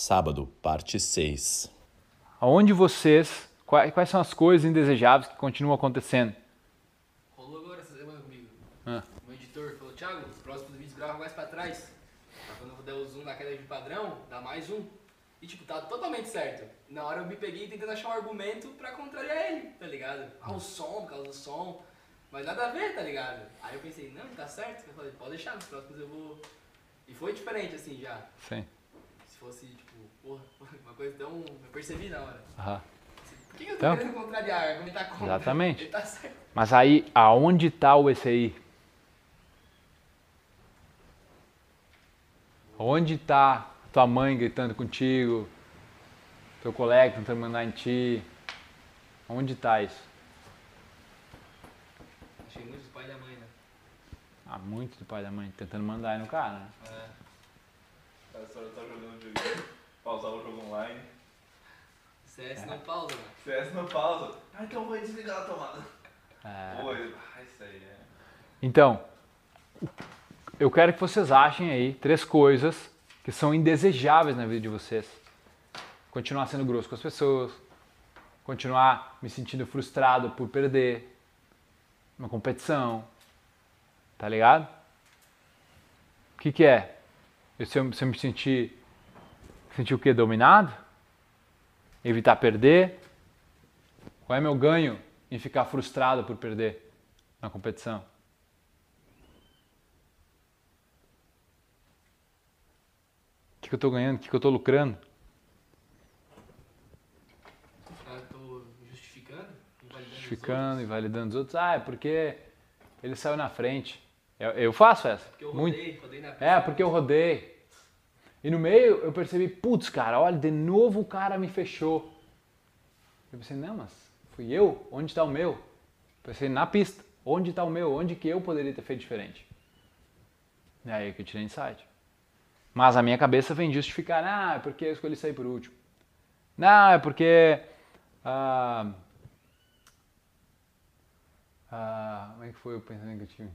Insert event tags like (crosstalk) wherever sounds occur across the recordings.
Sábado, parte 6. Aonde vocês, quais, quais são as coisas indesejáveis que continuam acontecendo? Rolou agora essa semana comigo. Ah. Um editor falou, Thiago, os próximos vídeos grava mais pra trás. Pra quando eu der o zoom na queda de padrão, dá mais um. E tipo, tá totalmente certo. Na hora eu me peguei tentando achar um argumento pra contrariar ele, tá ligado? Ah, o som, por causa do som. Mas nada a ver, tá ligado? Aí eu pensei, não, tá certo. Eu falei, pode deixar, nos próximos eu vou. E foi diferente assim já. Sim. Se fosse, tipo, porra, (laughs) uma coisa tão. Eu percebi na hora. Aham. Por que eu tô Então. querendo contrariar, argumentar contra? Exatamente. (laughs) Ele tá certo. Mas aí, aonde está o ECI? Onde está tua mãe gritando contigo? Teu colega tentando mandar em ti? Onde está isso? Achei muito do pai e da mãe, né? Ah, muito do pai e da mãe tentando mandar aí no cara, né? É. A senhora tá jogando um joguinho, pausar o jogo online. CS não pausa, mano. CS não pausa. Ah, então vou desligar a tomada. É. Pô, ah, isso aí é. Então, eu quero que vocês achem aí três coisas que são indesejáveis na vida de vocês. Continuar sendo grosso com as pessoas, continuar me sentindo frustrado por perder uma competição, tá ligado? O que, que é? Eu, se, eu, se eu me sentir, sentir o quê? Dominado? Evitar perder? Qual é meu ganho em ficar frustrado por perder na competição? O que, que eu tô ganhando? O que, que eu tô lucrando? Ah, justificando? invalidando os outros. Ah, é porque ele saiu na frente. Eu, eu faço essa. Porque eu Muito. rodei, rodei na pista. É, porque eu rodei. E no meio eu percebi, putz, cara, olha, de novo o cara me fechou. Eu pensei, não, mas fui eu? Onde está o meu? Pensei, na pista. Onde está o meu? Onde que eu poderia ter feito diferente? É aí que eu tirei insight. Mas a minha cabeça vem justificar, ah, é porque eu escolhi sair por último. Não, é porque... ah, ah, como é que foi o pensamento que eu tive?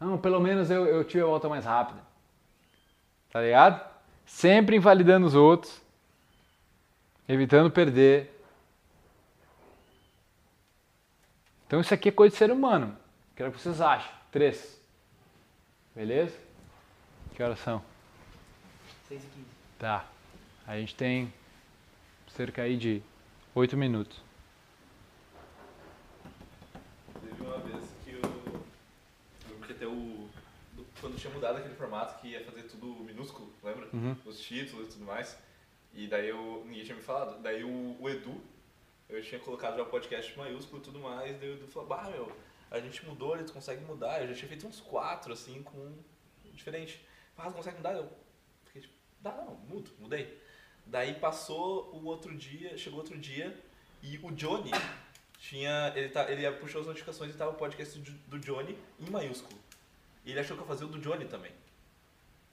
Não, pelo menos eu, eu tive a volta mais rápida. Tá ligado? Sempre invalidando os outros, evitando perder. Então isso aqui é coisa de ser humano. Quero que vocês achem. Três. Beleza? Que horas são? 6 e 15. Tá. A gente tem cerca aí de oito minutos. Teve uma vez que eu. Eu lembro que até o. do- Quando tinha mudado aquele formato que ia fazer tudo minúsculo, lembra? Uhum. Os títulos e tudo mais. E daí eu. Ninguém tinha me falado. Daí o, o Edu, eu tinha colocado já o podcast maiúsculo e tudo mais. Daí o Edu falou: Bah, meu, a gente mudou, eles conseguem mudar. Eu já tinha feito uns quatro, assim, com. diferente. Ah, consegue mudar? Eu fiquei tipo: Dá não, mudo, mudei. Daí passou o outro dia, chegou outro dia e o Johnny tinha. Ele, tá, ele puxou as notificações e tava o podcast do, do Johnny em maiúsculo. E ele achou que eu fazia o do Johnny também.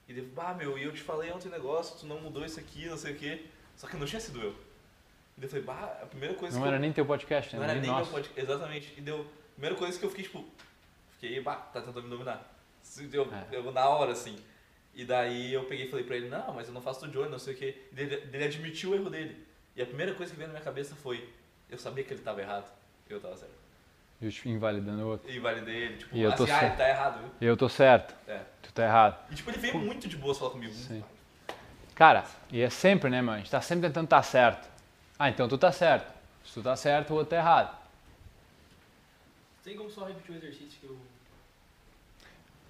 E ele falou, ah meu, e eu te falei ontem um negócio, tu não mudou isso aqui, não sei o quê. Só que não tinha sido eu. E eu falei, bah, a primeira coisa Não que era eu... nem teu podcast, Não né? era Nem nem meu nosso. podcast. Exatamente. E deu. A primeira coisa que eu fiquei, tipo. Fiquei, bah, tá tentando me dominar. Deu, É. eu, na hora, assim. E daí eu peguei e falei pra ele, não, mas eu não faço do Johnny, não sei o quê. E ele, ele admitiu o erro dele. E a primeira coisa que veio na minha cabeça foi, eu sabia que ele tava errado, eu tava certo. Justi- Invalidando o outro. E validei ele, tipo, E eu tô assim, ah, ele tá errado, viu? E eu tô certo, É. tu tá errado. E tipo, ele veio muito de boas falar comigo. Sim. Cara, e é sempre, né, mano? A gente tá sempre tentando estar certo. Ah, então tu tá certo. Se tu tá certo, o outro tá errado. Tem como só repetir o exercício que eu.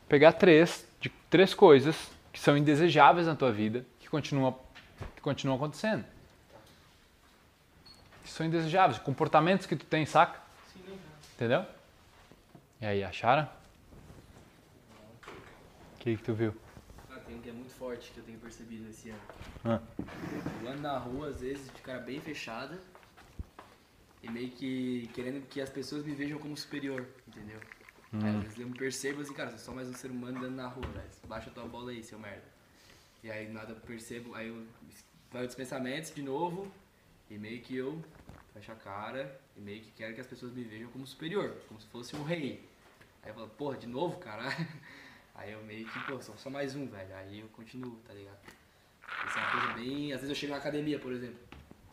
Pegar três, de três coisas que são indesejáveis na tua vida, que continuam, que continuam acontecendo. Que são indesejáveis, comportamentos que tu tem, saca? Entendeu? E aí, acharam? O que que tu viu? Ah, tem um que é muito forte que eu tenho percebido esse ano. Ah. Eu ando na rua, às vezes, de cara bem fechada. E meio que querendo que as pessoas me vejam como superior, entendeu? Aí, às vezes eu me percebo assim, cara, sou só mais um ser humano andando na rua, velho. Baixa tua bola aí, seu merda. E aí nada eu percebo, aí eu vai outros pensamentos de novo. E meio que eu fecho a cara e meio que quero que as pessoas me vejam como superior, como se fosse um rei. Aí eu falo, porra, de novo, cara? (laughs) Aí eu meio que, pô, sou só mais um, velho. Aí eu continuo, tá ligado? Isso é uma coisa bem. Às vezes eu chego na academia, por exemplo.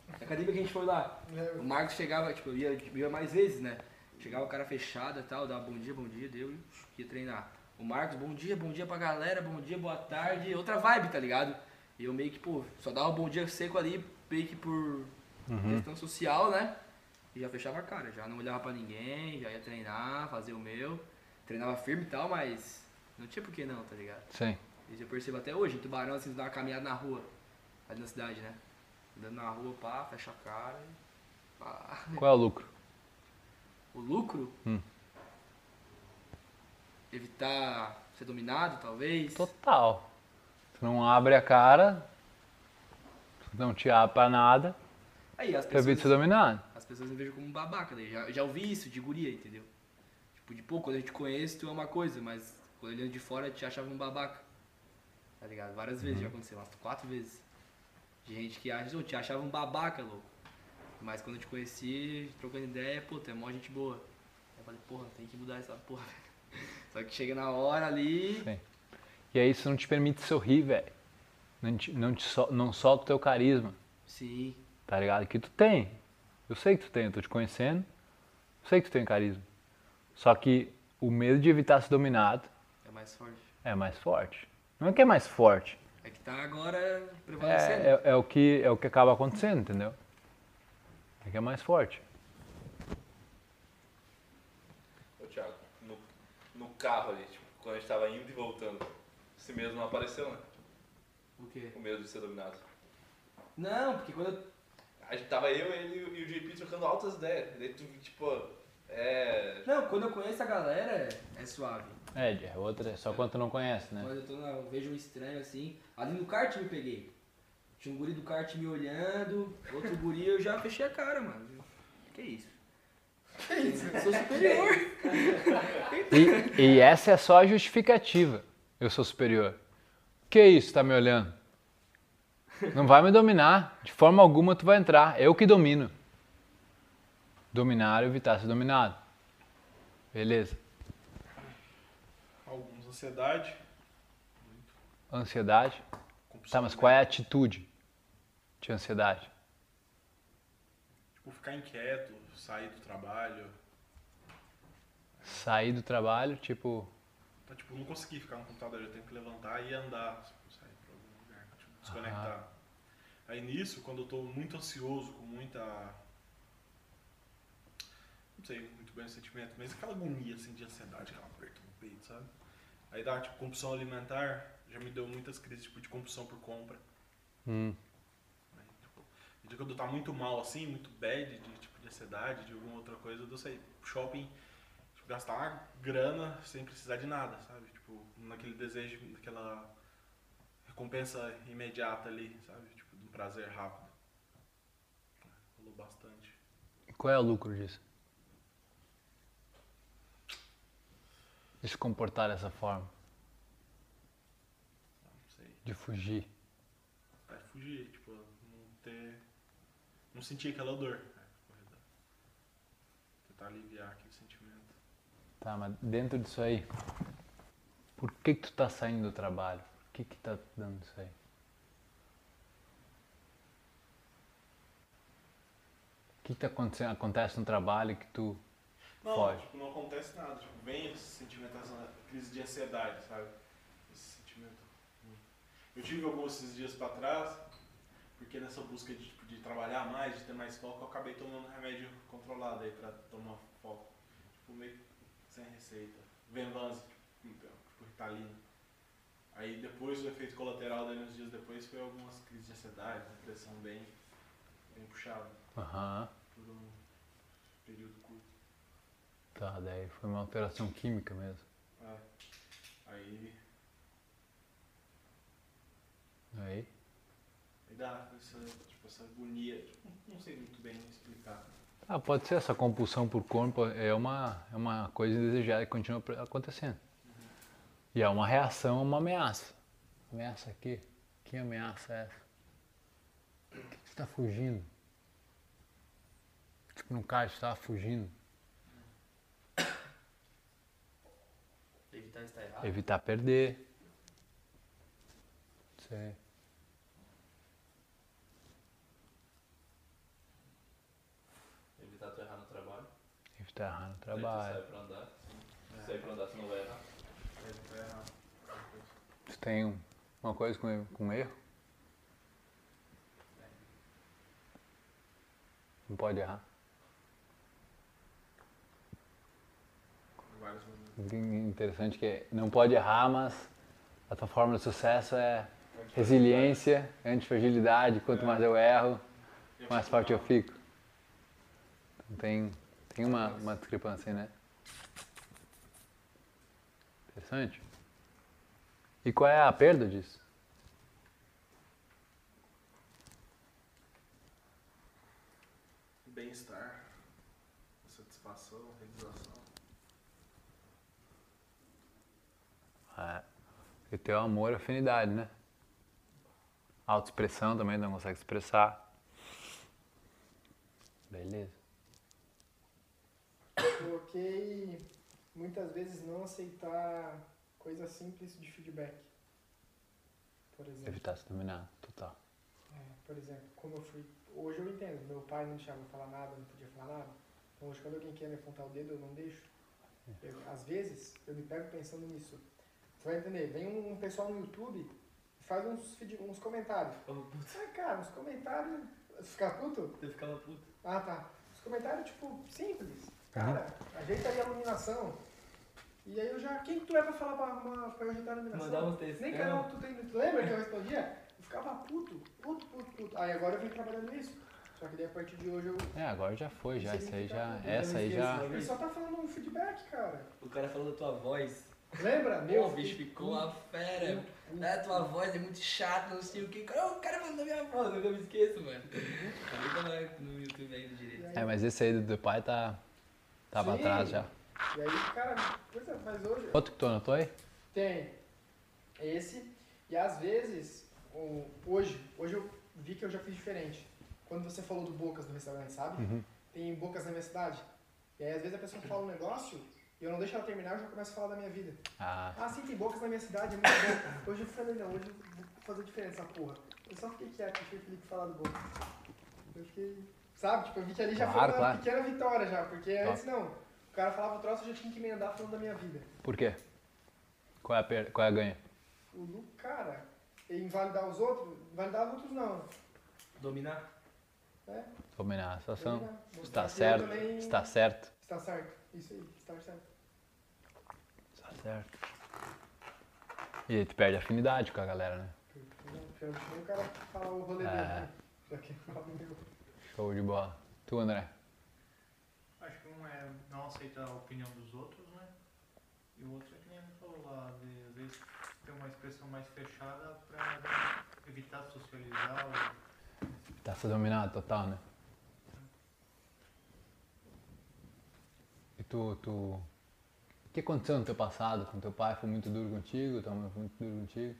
Na academia que a gente foi lá, o Marcos chegava, tipo, eu ia, ia mais vezes, né? Chegava o cara fechado e tal, dava bom dia, bom dia, deu e ia treinar. O Marcos, bom dia, bom dia pra galera, bom dia, boa tarde, outra vibe, tá ligado? E eu meio que, pô, só dava um bom dia seco ali, meio que por questão social, né? E já fechava a cara, já não olhava pra ninguém, já ia treinar, fazer o meu. Treinava firme e tal, mas não tinha por que não, tá ligado? Sim. Isso eu percebo até hoje, em Tubarão, assim, dá uma caminhada na rua, ali na cidade, né? Andando na rua, pá, fecha a cara e pá. (laughs) Qual é o lucro? O lucro? Hum. Evitar ser dominado, talvez. Total. Tu não abre a cara, tu não te abre pra nada, Aí as evita ser pessoas, dominado. as pessoas me vejam como um babaca, daí já, já ouvi isso de guria, entendeu? Tipo, de pô, quando eu te conheço, tu é uma coisa, mas quando olhando de fora, eu te achava um babaca. Tá ligado? Várias vezes Uhum. já aconteceu, umas quatro vezes. De gente que acha, "Ô, te achava um babaca, louco. Mas quando eu te conheci, trocando ideia, pô, tu é mó gente boa. Aí eu falei, porra, tem que mudar essa porra. (laughs) Só que chega na hora ali. Sim. E aí isso não te permite sorrir, velho. Não, te, não, te não solta o teu carisma, Sim, tá ligado? Que tu tem. Eu sei que tu tem, eu tô te conhecendo. Eu sei que tu tem carisma. Só que o medo de evitar ser dominado é mais forte. é mais forte. Não é que é mais forte. É que tá agora É, prevalecendo. é, é o, que, é o que acaba acontecendo, entendeu? É que é mais forte. Ô, Thiago, no, no carro ali, tipo, quando a gente tava indo e voltando, esse mesmo não apareceu, né? O quê? O medo de ser dominado. Não, porque quando eu. A gente tava eu, ele e o JP trocando altas ideias. Daí tu, tipo, é. Não, quando eu conheço a galera, é- suave. É, é outra, é só quando tu não conhece, né? Quando eu, tô na, eu vejo um estranho assim. Ali no kart me peguei. Tinha um guri do kart me olhando, outro guri eu já fechei a cara, mano. Que isso? Que isso? Eu sou superior. E, e essa é só a justificativa. Eu sou superior. Que isso, tá me olhando? Não vai me dominar. De forma alguma tu vai entrar. Eu que domino. Dominar ou evitar ser dominado. Beleza. Alguns ansiedade, Ansiedade. Tá, mas qual é a atitude de ansiedade? Tipo, ficar inquieto, sair do trabalho. Sair do trabalho, tipo. Então, tipo, não conseguir ficar no computador, eu tenho que levantar e andar, tipo, sair pra algum desconectar. Aí nisso, quando eu tô muito ansioso, com muita. Não sei muito bem o sentimento, mas aquela agonia assim de ansiedade, aquela aperto no peito, sabe? Aí dá tipo compulsão alimentar, já me deu muitas crises tipo, de compulsão por compra. Hum? Tipo, quando eu tá muito mal assim, muito bad de tipo de ansiedade, de alguma outra coisa, eu dou sair shopping, tipo, gastar uma grana sem precisar de nada, sabe? Tipo, naquele desejo, naquela recompensa imediata ali, sabe? Tipo, de um prazer rápido. Rolou bastante. qual é o lucro disso? De se comportar dessa forma. Não sei. De fugir. Vai fugir, tipo, não ter. Não sentir aquela dor. né? Tentar aliviar aquele sentimento. Tá, mas dentro disso aí, por que que tu tá saindo do trabalho? Que que tá dando isso aí? O que que tá acontecendo, acontece no trabalho que tu Não, foge? tipo, não acontece nada. Tipo, vem esse sentimento, essa crise de ansiedade, sabe? Esse sentimento. Eu tive alguns esses dias pra trás, porque nessa busca de, tipo, de trabalhar mais, de ter mais foco, eu acabei tomando remédio controlado aí pra tomar foco. Tipo, meio sem receita. Venvanse, tipo, tipo Ritalina. O efeito colateral daí uns dias depois foi algumas crises de ansiedade, depressão bem, bem puxada Aham, por um período curto. tá, daí foi uma alteração química mesmo. É. Aí, Aí, aí dá essa, tipo, essa agonia, tipo, não sei muito bem explicar. ah, pode ser essa compulsão por corpo, é uma, é uma coisa indesejada que continua acontecendo. E é uma reação a uma ameaça. Ameaça aqui? Que ameaça é essa? O que que tu tá fugindo? Tipo, no caso, tu tava fugindo. Evitar estar errado. Evitar perder. Sei. Evitar tu errar no trabalho. Evitar errar no Daí tu trabalho. sai pra andar. Sai pra andar, tu não vai errar. Evitar errar. Tu tem um- uma coisa com, erro- com erro? Não pode errar. Interessante que não pode errar, mas a tua forma de sucesso é resiliência, antifragilidade. Quanto mais eu erro, mais forte eu fico. Então tem, tem uma, uma discrepância aí, né? Interessante. E qual é a perda disso? Bem-estar, satisfação, realização. É. E teu amor e afinidade, né? Autoexpressão também, não consegue expressar. Beleza. Coloquei muitas vezes não aceitar coisas simples de feedback. Por exemplo, Evitar se dominar, total. é, por exemplo, como eu fui. Hoje eu entendo, meu pai não deixava eu falar nada, não podia falar nada. Então hoje quando alguém quer me apontar o dedo, eu não deixo. Eu- às vezes eu me pego pensando nisso. Você vai entender, vem um, um pessoal no YouTube e faz uns, uns comentários. Ficava puto. Ah, cara, uns comentários. Você fica puto? Eu ficava puto. Ah, tá. Os comentários, tipo, simples. Cara, ajeita aí a iluminação. E aí eu já. Quem que tu é pra falar pra, uma, pra eu ajeitar a iluminação? Mandava uns textos. Nem canal tu tem. Tu lembra que eu respondia? Eu ficava puto, puto, puto, puto. Aí agora eu vim trabalhando nisso. Só que daí a partir de hoje eu. É, agora já foi, já. Isso aí já. Essa aí já. Ele só tá falando um feedback, cara. O cara falou da tua voz. Lembra? Meu, Meu, o bicho ficou uma fera. Ah, tua voz é muito chata, não sei o que. Cara, o cara da minha voz, eu nunca me esqueço, mano. Também tá no- no YouTube ainda direito. É, mas esse aí do pai tá. Pra Sim. trás já. E aí, cara, pois é, mas hoje. Outro que tu anotou aí? Tem esse, e às vezes, hoje, hoje eu vi que eu já fiz diferente. Quando você falou do Bocas do restaurante, sabe? Uhum. Tem Bocas na minha cidade. E aí às vezes a pessoa fala um negócio e eu não deixo ela terminar, eu já começo a falar da minha vida. Ah, Ah, sim, tem Bocas na minha cidade, é muito bom. (laughs) Hoje eu falei, não, hoje eu vou fazer diferente essa porra. Eu só fiquei quieto, deixei o Felipe falar do Bocas. Eu fiquei, sabe? Tipo, eu vi que ali já Claro, foi uma claro. pequena vitória já, porque antes não. O cara falava o troço, eu já tinha que emendar falando da minha vida. por quê? Qual é a, per... Qual é a ganha? O Lu, cara, invalidar os outros, invalidar os outros não. Dominar. É, Dominar a situação. dominar. Está certo. também- Está certo. Está certo. Isso aí, estar certo. Está certo. E aí tu perde afinidade com a galera, né? Eu não o cara fala o rolê É. dele. né? Já que fala o meu. Show de bola. Tu, André? Não aceitar a opinião dos outros, né? E o outro é que nem falou lá, de, às vezes ter uma expressão mais fechada pra evitar socializar ou Tá se dominado total, né? E tu, tu. O que aconteceu no teu passado? Com teu pai foi muito duro contigo, tua mãe foi muito duro contigo?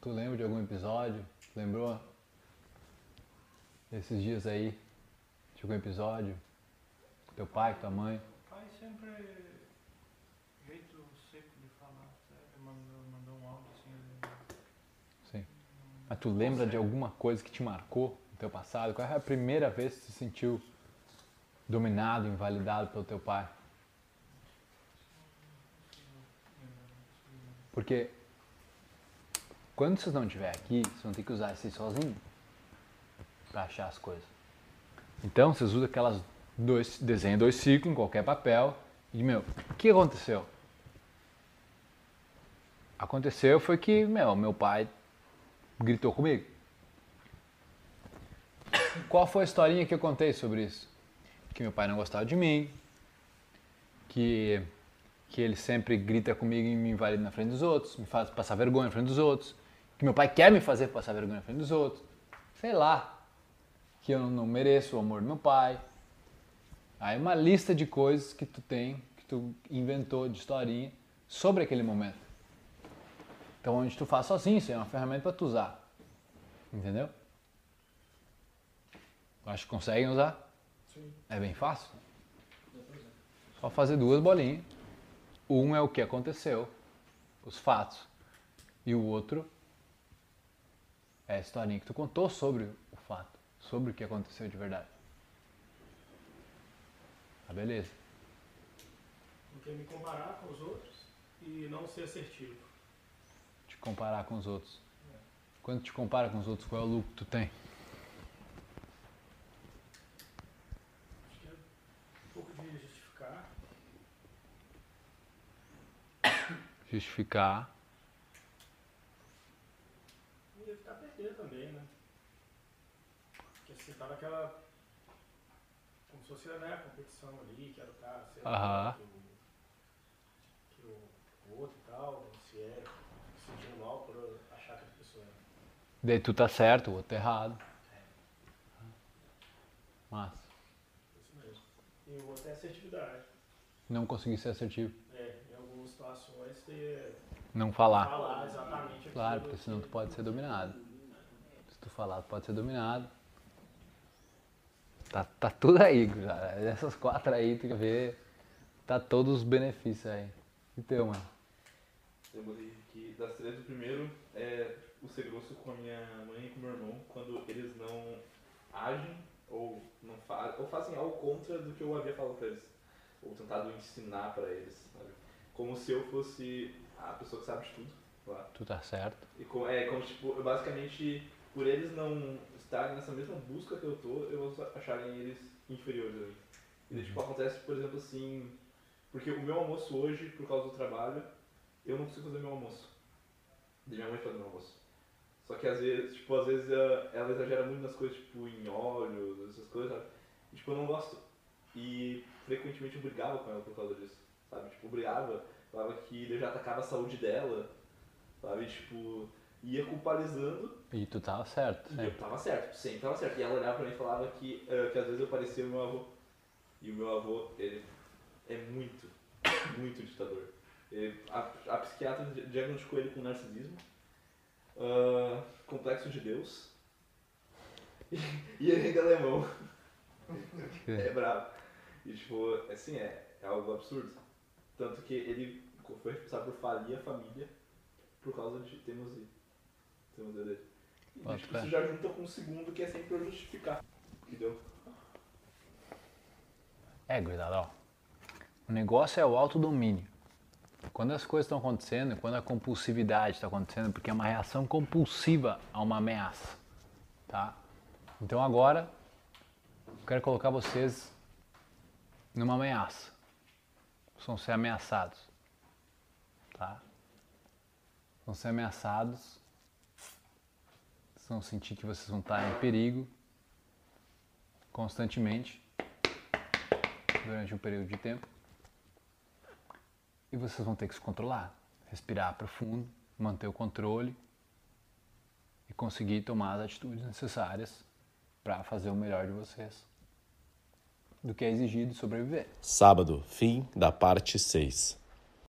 Tu lembra de algum episódio? Lembrou? Esses dias aí? De algum episódio? Teu pai, tua mãe? pai sempre jeito seco de falar, sabe? Mandou, mandou um áudio assim. Sim. Mas tu lembra de alguma coisa que te marcou no teu passado? Qual é a primeira vez que tu se sentiu dominado, invalidado pelo teu pai? Porque quando vocês não estiver aqui, vocês vão ter que usar aí sozinho para achar as coisas. Então vocês usam aquelas dois, desenha dois círculos em qualquer papel e meu, o que aconteceu? Aconteceu foi que, meu, meu pai gritou comigo. Qual foi a historinha que eu contei sobre isso? Que meu pai não gostava de mim, que, que ele sempre grita comigo e me invalida na frente dos outros, me faz passar vergonha na frente dos outros, que meu pai quer me fazer passar vergonha na frente dos outros, sei lá, que eu não mereço o amor do meu pai. Aí uma lista de coisas que tu tem, que tu inventou de historinha sobre aquele momento. Então onde tu faz sozinho, isso é uma ferramenta para tu usar. Entendeu? Acho que conseguem usar. Sim. É bem fácil. Só fazer duas bolinhas. Um é o que aconteceu, os fatos. E o outro é a historinha que tu contou sobre o fato, sobre o que aconteceu de verdade. Tá beleza. Porque me comparar com os outros e não ser assertivo. Te comparar com os outros. Quando te compara com os outros, qual é o lucro que tu tem? Acho que é um pouco de justificar. Justificar. E evitar perder também, né? Porque você tá naquela. Como se fosse né, a competição ali, que era o cara, sei lá, que, o, que o- o outro e tal, se é se sentindo mal por achar que a pessoa é. Daí tu tá certo, o outro tá errado. Mas Isso mesmo. E o outro é assertividade. não consegui ser assertivo. É, em algumas situações ter Não falar. falar exatamente Claro, porque senão tu pode ser dominado. Se tu falar, tu pode ser dominado. Tá, tá tudo aí, cara. Essas quatro aí, tu quer ver. Tá todos os benefícios aí. E teu, mano? Eu botei que das três, o primeiro é o ser grosso com a minha mãe e com o meu irmão quando eles não agem ou não fazem, ou fazem algo contra do que eu havia falado pra eles. Ou tentado ensinar pra eles, sabe? Como se eu fosse a pessoa que sabe de tudo lá. Tu tá certo. E é como tipo, eu basicamente, por eles não estarem nessa mesma busca que eu tô, eu vou acharem eles inferiores a mim. E daí, tipo, acontece, por exemplo, assim, porque o meu almoço hoje, por causa do trabalho, eu não consigo fazer meu almoço. De minha mãe fazer meu almoço. Só que às vezes, tipo, às vezes eh, ela exagera muito nas coisas, tipo, em óleos, essas coisas, sabe? E, tipo, eu não gosto. E frequentemente eu brigava com ela por causa disso, sabe? Tipo, brigava, falava que eu já atacava a saúde dela, sabe? Tipo, ia culpabilizando E tu tava certo, e eu tava certo, sempre tava certo. E ela olhava pra mim e falava que, eh, que às vezes eu parecia o meu avô. E o meu avô, ele é muito, muito ditador. Ele- a, a psiquiatra di- diagnosticou ele com narcisismo, ah, complexo de Deus, (laughs) e, e ele ainda é alemão. (laughs) É bravo. E tipo, assim, é, é algo absurdo. Tanto que ele foi responsável por falir a família por causa de teimosia. Teimosia dele. E tipo, isso já junta com o segundo que é sempre eu justificar. Entendeu? É, gurizada, ó. O negócio é o autodomínio. Quando as coisas estão acontecendo, quando a compulsividade está acontecendo, porque é uma reação compulsiva a uma ameaça, tá? Então agora, eu quero colocar vocês numa ameaça. Vão ser ameaçados, tá? Vão ser ameaçados. Vão sentir que vocês vão estar em perigo constantemente durante um período de tempo. E vocês vão ter que se controlar, respirar profundo, manter o controle e conseguir tomar as atitudes necessárias para fazer o melhor de vocês do que é exigido sobreviver. Sábado, fim da parte 6.